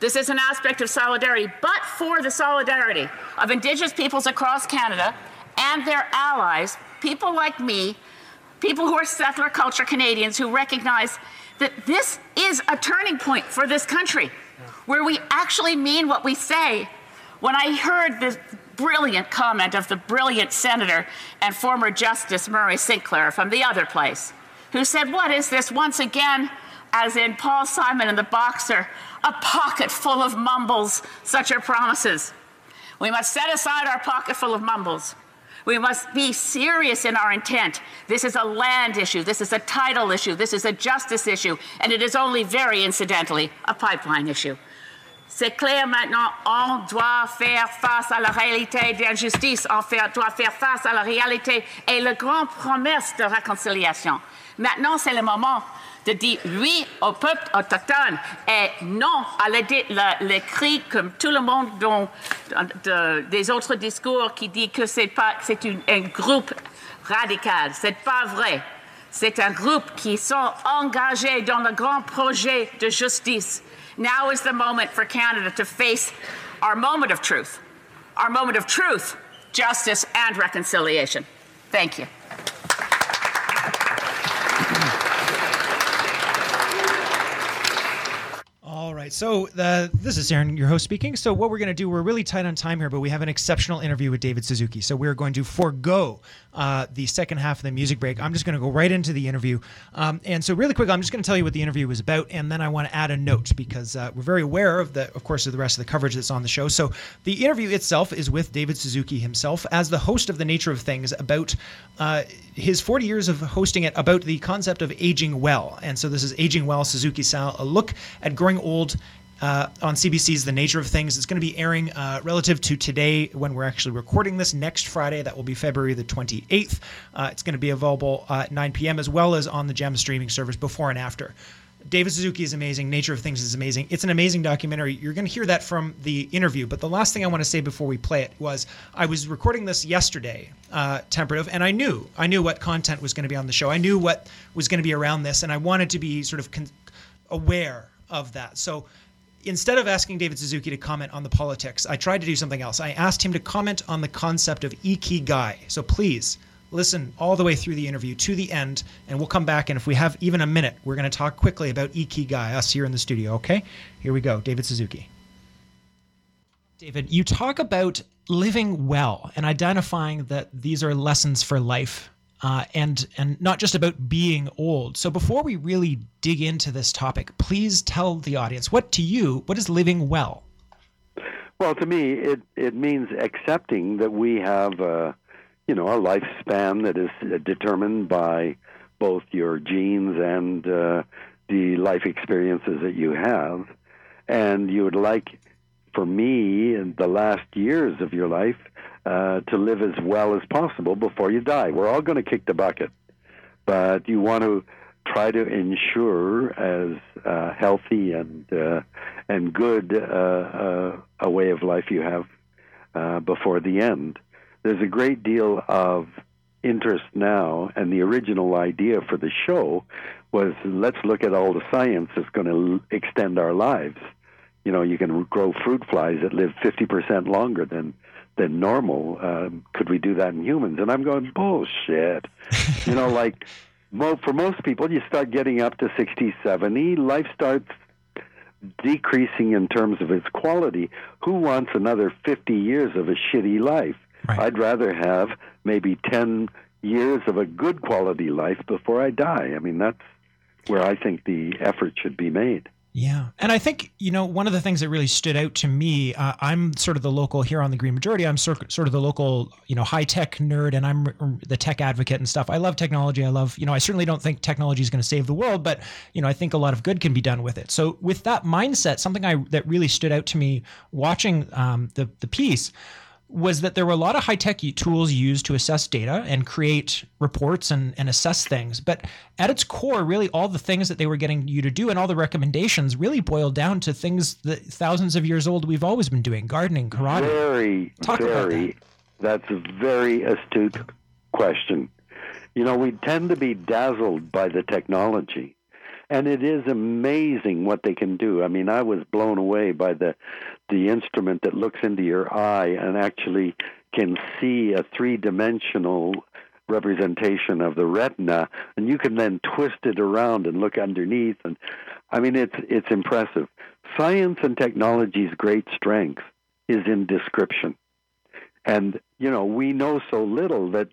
This is an aspect of solidarity, but for the solidarity of Indigenous peoples across Canada and their allies, people like me people who are settler culture Canadians who recognize that this is a turning point for this country where we actually mean what we say. When I heard the brilliant comment of the brilliant senator and former Justice Murray Sinclair from the other place, who said, What is this once again? as in Paul Simon and the boxer, a pocket full of mumbles, such are promises. We must set aside our pocket full of mumbles. We must be serious in our intent. This is a land issue, this is a title issue, this is a justice issue, and it is only very incidentally a pipeline issue. C'est clair maintenant, on doit faire face à la réalité d'injustice, on doit faire face à la réalité et la grande promesse de réconciliation. Maintenant, c'est le moment de dire oui au peuple autochtone et non à les cris comme tout le monde dans des autres discours qui dit que c'est pas c'est un groupe radical. C'est pas vrai. C'est un groupe qui sont engagés dans le grand projet de justice. Now is the moment for Canada to face our moment of truth, our moment of truth, justice, and reconciliation. Thank you. All right. So uh, this is Aaron, your host, speaking. So what we're going to do, we're really tight on time here, but we have an exceptional interview with David Suzuki. So we're going to forego uh, the second half of the music break. I'm just going to go right into the interview. Um, and so really quick, I'm just going to tell you what the interview was about, and then I want to add a note because uh, we're very aware of the, of course, of the rest of the coverage that's on the show. So the interview itself is with David Suzuki himself as the host of the Nature of Things about uh, his 40 years of hosting it about the concept of aging well. And so this is Aging Well Suzuki style, a look at growing old uh, on CBC's The Nature of Things. It's going to be airing uh, relative to today when we're actually recording this next Friday. That will be February the 28th. Uh, it's going to be available at 9 p.m. as well as on the GEM streaming service before and after. David Suzuki is amazing. Nature of Things is amazing. It's an amazing documentary. You're going to hear that from the interview. But the last thing I want to say before we play it was I was recording this yesterday, uh, Temperative, and I knew I knew what content was going to be on the show. I knew what was going to be around this, and I wanted to be sort of con- aware of that. So instead of asking David Suzuki to comment on the politics, I tried to do something else. I asked him to comment on the concept of ikigai. So please listen all the way through the interview to the end, and we'll come back. And if we have even a minute, we're going to talk quickly about ikigai, us here in the studio. Okay? Here we go. David Suzuki. David, you talk about living well and identifying that these are lessons for life uh, and and not just about being old. So before we really dig into this topic, please tell the audience what to you what is living well. Well, to me, it it means accepting that we have a you know a lifespan that is determined by both your genes and uh, the life experiences that you have, and you would like for me in the last years of your life uh, to live as well as possible before you die. We're all going to kick the bucket, but you want to try to ensure as uh, healthy and uh, and good uh, uh, a way of life you have before the end. There's a great deal of interest now, and the original idea for the show was let's look at all the science that's going to extend our lives. You know, you can grow fruit flies that live 50% longer than than normal. Um, could we do that in humans? And I'm going, bullshit. [laughs] you know, like mo- for most people, you start getting up to 60, 70, life starts decreasing in terms of its quality. Who wants another 50 years of a shitty life? Right. I'd rather have maybe 10 years of a good quality life before I die. I mean, that's where I think the effort should be made. Yeah. And I think, you know, one of the things that really stood out to me, uh, I'm sort of the local here on the Green Majority. I'm sort, sort of the local, you know, high tech nerd and I'm the tech advocate and stuff. I love technology. I love, you know, I certainly don't think technology is going to save the world, but, you know, I think a lot of good can be done with it. So with that mindset, something I, that really stood out to me watching um, the, the piece was that there were a lot of high tech tools used to assess data and create reports and, and assess things. But at its core, really, all the things that they were getting you to do and all the recommendations really boiled down to things that thousands of years old we've always been doing gardening, karate. Very, Talk very. That. That's a very astute question. You know, we tend to be dazzled by the technology and it is amazing what they can do. I mean, I was blown away by the the instrument that looks into your eye and actually can see a three dimensional representation of the retina and you can then twist it around and look underneath and I mean it's it's impressive. Science and technology's great strength is in description. And you know, we know so little that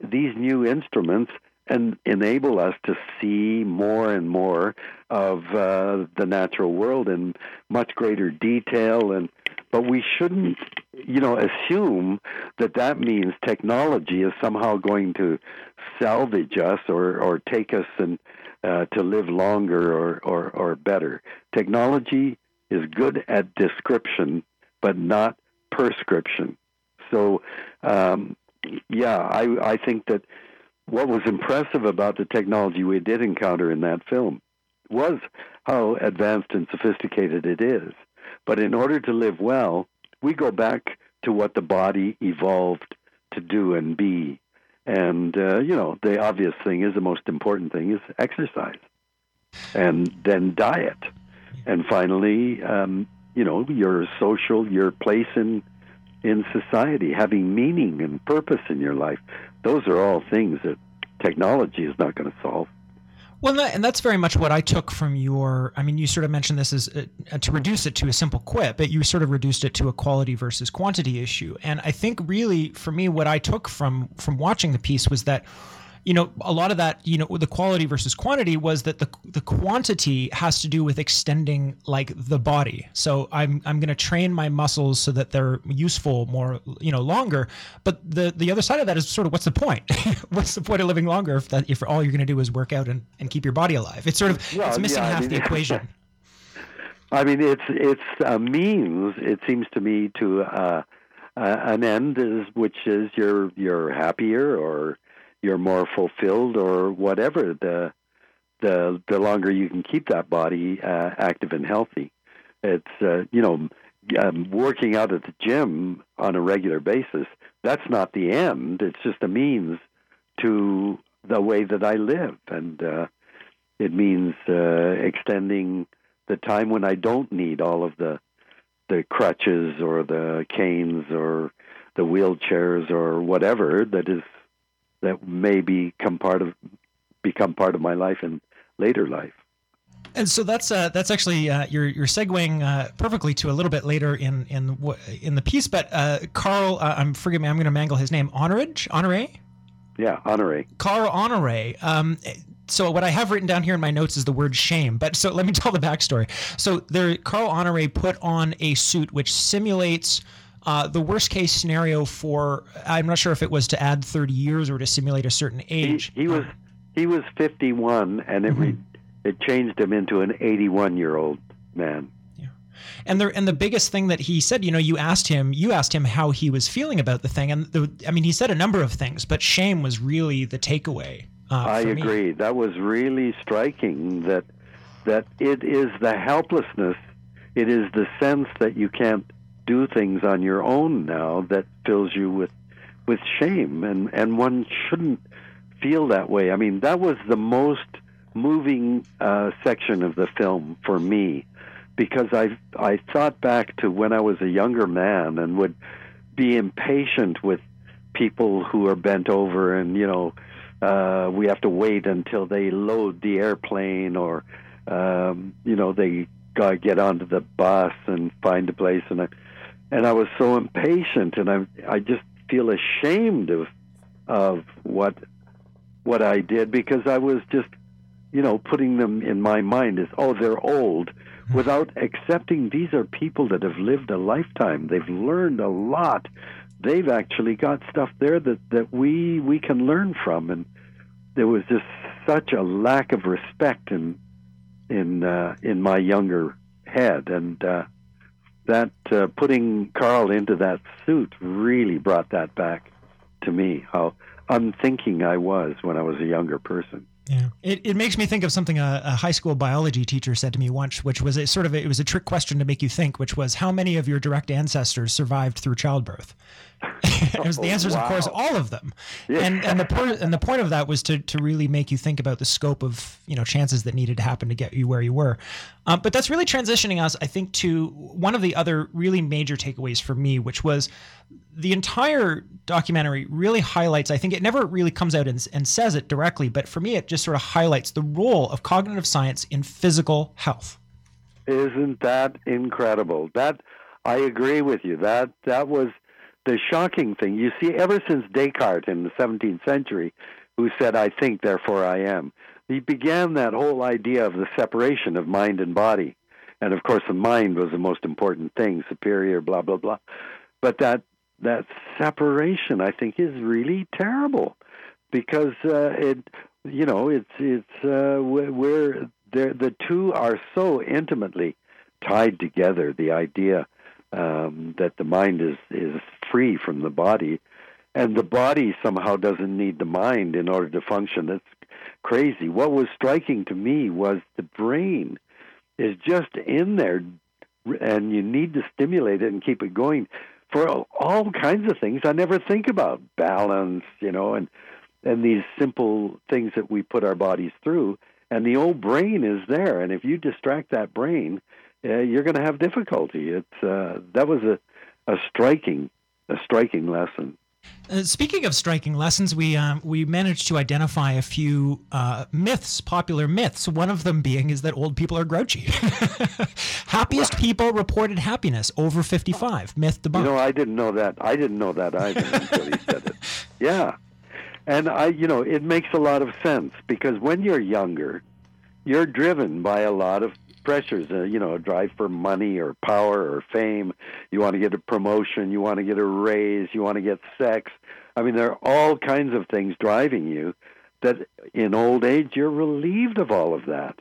these new instruments and enable us to see more and more of uh, the natural world in much greater detail and but we shouldn't you know assume that that means technology is somehow going to salvage us or or take us and uh, to live longer or, or or better. Technology is good at description but not prescription. So um, yeah I I think that what was impressive about the technology we did encounter in that film was how advanced and sophisticated it is. But in order to live well, we go back to what the body evolved to do and be. And, uh, you know, the obvious thing is the most important thing is exercise. And then diet. And finally, um, you know, your social, your place in in society, having meaning and purpose in your life. Those are all things that technology is not going to solve. Well, and that's very much what I took from your. I mean, you sort of mentioned this as uh, to reduce it to a simple quip, but you sort of reduced it to a quality versus quantity issue. And I think really, for me, what I took from from watching the piece was that you know, a lot of that, you know, the quality versus quantity was that the the quantity has to do with extending like the body. So I'm I'm going to train my muscles so that they're useful more, you know, longer. But the the other side of that is sort of what's the point? [laughs] what's the point of living longer if that if all you're going to do is work out and, and keep your body alive? It's sort of well, it's missing yeah, half I mean, the equation. [laughs] I mean, it's it's a means. It seems to me to uh, uh, an end is which is you're you're happier or you're more fulfilled or whatever the the the longer you can keep that body uh, active and healthy. It's uh, you know um, working out at the gym on a regular basis that's not the end. It's just a means to the way that I live. And uh, it means uh, extending the time when I don't need all of the the crutches or the canes or the wheelchairs or whatever that is that may become part of become part of my life in later life. And so that's uh, that's actually uh, you're you're segueing uh, perfectly to a little bit later in in in the piece. But uh, Carl, uh, I'm forgive me, I'm going to mangle his name. Honorage, Honore. Yeah, Honore. Carl Honore. Um, so what I have written down here in my notes is the word shame. But so let me [laughs] tell the backstory. So there, Carl Honore put on a suit which simulates uh, the worst case scenario for I'm not sure if it was to add 30 years or to simulate a certain age. He, he was he was 51, and it mm-hmm. re, it changed him into an 81 year old man. Yeah, and the and the biggest thing that he said, you know, you asked him, you asked him how he was feeling about the thing, and the, I mean, he said a number of things, but shame was really the takeaway. Uh, I agree. Me. That was really striking. That that it is the helplessness, it is the sense that you can't do things on your own now that fills you with with shame. And and one shouldn't feel that way. I mean that was the most moving uh, section of the film for me because i i thought back to when i was a younger man and would be impatient with people who are bent over and you know uh, we have to wait until they load the airplane or um, you know they got to get onto the bus and find a place. And I, and I was so impatient, and I I just feel ashamed of of what what I did because I was just you know putting them in my mind as oh they're old hmm. without accepting these are people that have lived a lifetime. They've learned a lot. They've actually got stuff there that that we we can learn from. And there was just such a lack of respect in in uh, in my younger head. And uh, that uh, putting Carl into that suit really brought that back to me. How unthinking I was when I was a younger person. Yeah, it, it makes me think of something a, a, high school biology teacher said to me once, which was a sort of a, it was a trick question to make you think, which was how many of your direct ancestors survived through childbirth. [laughs] it was the answers, wow. of course, all of them. Yeah. And and the point and the point of that was to to really make you think about the scope of you know chances that needed to happen to get you where you were. Um, but that's really transitioning us, I think, to one of the other really major takeaways for me, which was the entire documentary really highlights. I think it never really comes out and, and says it directly, but for me, it just sort of highlights the role of cognitive science in physical health. Isn't that incredible? That I agree with you. That that was the shocking thing. You see, ever since Descartes in the 17th century, who said, I think, therefore I am. He began that whole idea of the separation of mind and body. And of course, the mind was the most important thing, superior, blah, blah, blah. But that, that separation, I think, is really terrible because uh, it, you know, it's, it's, uh, we're, the two are so intimately tied together. The idea um, that the mind is is free from the body, and the body somehow doesn't need the mind in order to function. That's crazy. What was striking to me was the brain is just in there, and you need to stimulate it and keep it going for all kinds of things I never think about. Balance, you know, and and these simple things that we put our bodies through. And the old brain is there, and if you distract that brain, uh, you're going to have difficulty. It's uh, that was a, a striking a striking lesson. Uh, speaking of striking lessons, we um, we managed to identify a few uh, myths, popular myths. One of them being is that old people are grouchy. [laughs] Happiest people reported happiness over fifty five. Myth debunked. You know, I didn't know that. I didn't know that either [laughs] until he said it. Yeah, and I, you know, it makes a lot of sense because when you're younger, you're driven by a lot of pressures, uh, you know, a drive for money or power or fame. You want to get a promotion, you want to get a raise, you want to get sex. I mean, there are all kinds of things driving you that in old age you're relieved of all of that.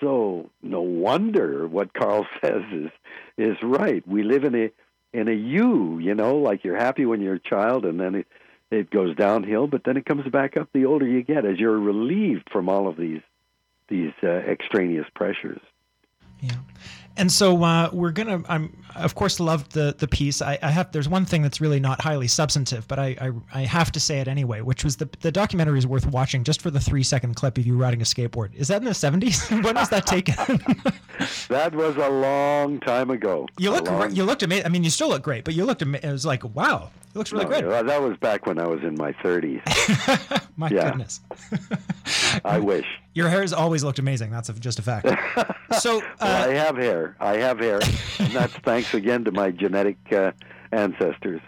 So no wonder what Carl [laughs] says is is right. We live in a in a U, you know, like you're happy when you're a child and then it, it goes downhill, but then it comes back up the older you get as you're relieved from all of these these uh, extraneous pressures. Yeah. And so uh, we're gonna. I'm of course loved the the piece. I, I, have. There's one thing that's really not highly substantive, but I, I, I have to say it anyway. Which was the the documentary is worth watching just for the three second clip of you riding a skateboard. Is that in the 70s? [laughs] when was that taken? [laughs] that was a long time ago. You look you looked amazing. I mean, you still look great, but you looked. Amazing. It was like wow, it looks really no, good. That was back when I was in my 30s. [laughs] my goodness. [laughs] I wish. Your hair has always looked amazing. That's a, just a fact. [laughs] So uh, well, I have hair. I have hair, and that's thanks again to my genetic uh, ancestors.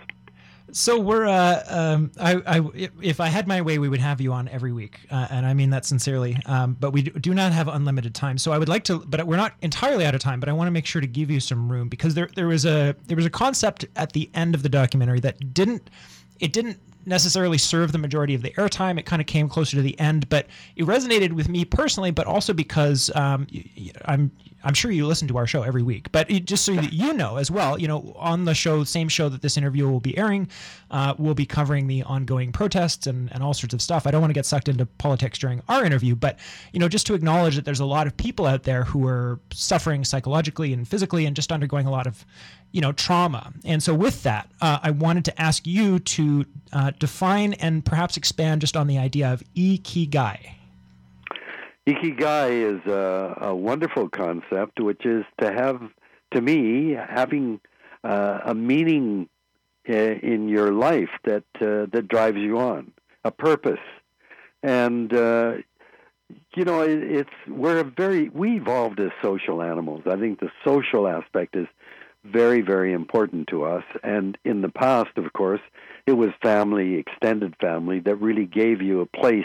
So we're, uh, um, I, I, if I had my way, we would have you on every week, uh, and I mean that sincerely. Um, but we do not have unlimited time, so I would like to, but we're not entirely out of time. But I want to make sure to give you some room because there, there was a, there was a concept at the end of the documentary that didn't, it didn't necessarily serve the majority of the airtime. It kind of came closer to the end, but it resonated with me personally, but also because um, I'm I'm sure you listen to our show every week, but just so that you know as well, you know, on the show, same show that this interview will be airing, uh, we'll be covering the ongoing protests and, and all sorts of stuff. I don't want to get sucked into politics during our interview, but, you know, just to acknowledge that there's a lot of people out there who are suffering psychologically and physically and just undergoing a lot of, you know, trauma. And so with that, uh, I wanted to ask you to uh, define and perhaps expand just on the idea of ikigai. Ikigai is a, a wonderful concept, which is to have, to me, having uh, a meaning uh, in your life that uh, that drives you on, a purpose, and uh, you know it's we're a very we evolved as social animals. I think the social aspect is very very important to us, and in the past, of course, it was family, extended family that really gave you a place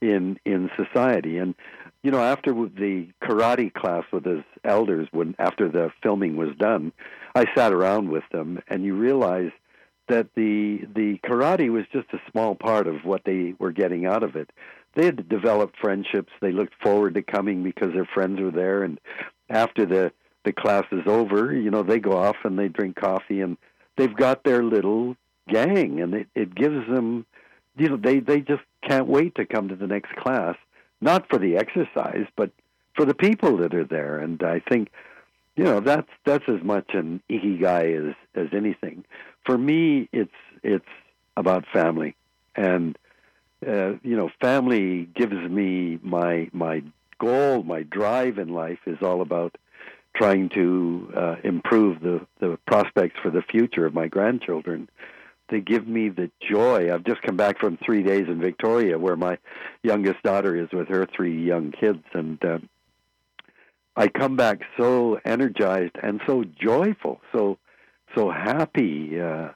in in society. And you know, after the karate class with his elders, when after the filming was done, I sat around with them, and you realize that the the karate was just a small part of what they were getting out of it. They had developed friendships. They looked forward to coming because their friends were there, and after the the class is over, you know, they go off and they drink coffee, and they've got their little gang, and it, it gives them, you know, they they just can't wait to come to the next class, not for the exercise, but for the people that are there. And I think, you know, that's that's as much an ikigai as as anything. For me, it's it's about family, and uh, you know, family gives me my my goal, my drive in life is all about trying to uh, improve the the prospects for the future of my grandchildren they give me the joy. I've just come back from three days in Victoria, where my youngest daughter is with her three young kids, and uh, I come back so energized and so joyful, so so happy. Uh,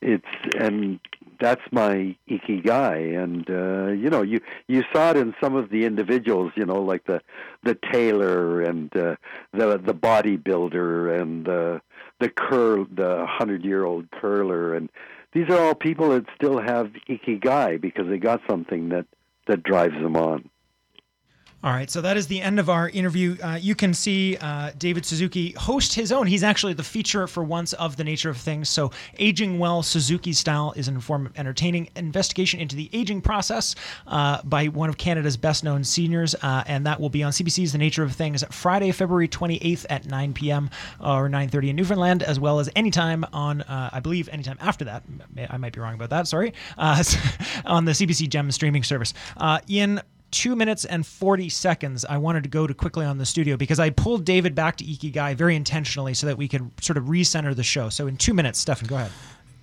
it's and that's my ikigai. And uh, you know you you saw it in some of the individuals you know like the the tailor and uh, the the bodybuilder and the the curl the hundred year old curler. And these are all people that still have ikigai because they got something that that drives them on All right, so that is the end of our interview. Uh, you can see uh, David Suzuki host his own. He's actually the feature for once of the nature of things. So, Aging Well Suzuki Style is an informative, entertaining investigation into the aging process uh, by one of Canada's best known seniors. Uh, and that will be on CBC's The Nature of Things Friday, February 28th at 9 p.m. or 9.30 in Newfoundland, as well as anytime on, uh, I believe, anytime after that. I might be wrong about that, sorry, uh, [laughs] on the CBC Gem streaming service. Ian, two minutes and 40 seconds i wanted to go to quickly on the studio because i pulled david back to ikigai very intentionally so that we could sort of recenter the show so in two minutes stefan go ahead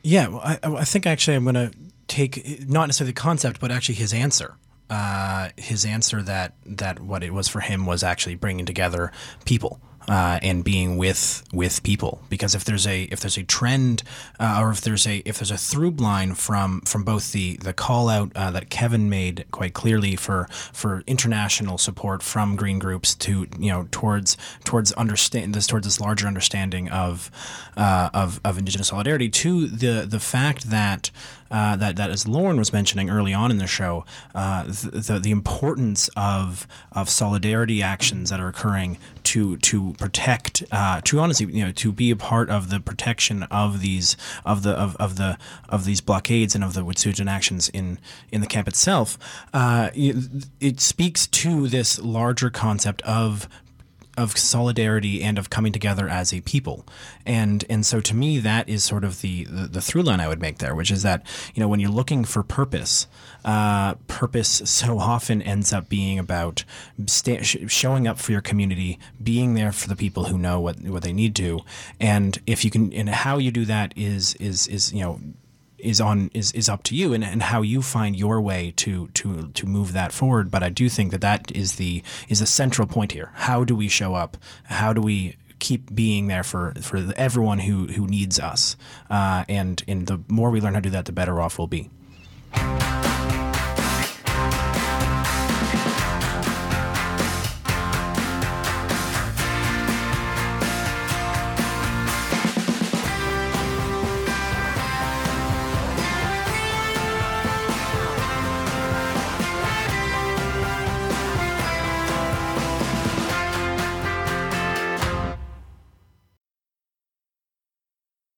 Yeah, well, I, I think actually I'm going to take not necessarily the concept, but actually his answer. Uh, his answer that that what it was for him was actually bringing together people. Uh, and being with with people. Because if there's a if there's a trend uh, or if there's a if there's a through line from from both the the call out uh, that Kevin made quite clearly for for international support from green groups to you know towards towards understand this towards this larger understanding of uh, of of indigenous solidarity to the the fact that uh, that that as Lauren was mentioning early on in the show, uh, the, the importance of of solidarity actions that are occurring to to protect, uh, to honestly, you know, to be a part of the protection of these of the of, of the of these blockades and of the Wet'suwet'en actions in in the camp itself. Uh, it, it speaks to this larger concept of of solidarity and of coming together as a people. And and so to me that is sort of the the, the through line I would make there which is that you know when you're looking for purpose uh, purpose so often ends up being about sta- sh- showing up for your community being there for the people who know what what they need to. And if you can and how you do that is is is you know is on is, is up to you and, and how you find your way to to to move that forward. But i do think that that is the is the central point here. How do we show up? How do we keep being there for for everyone who who needs us? Uh, and and the more we learn how to do that the better off we'll be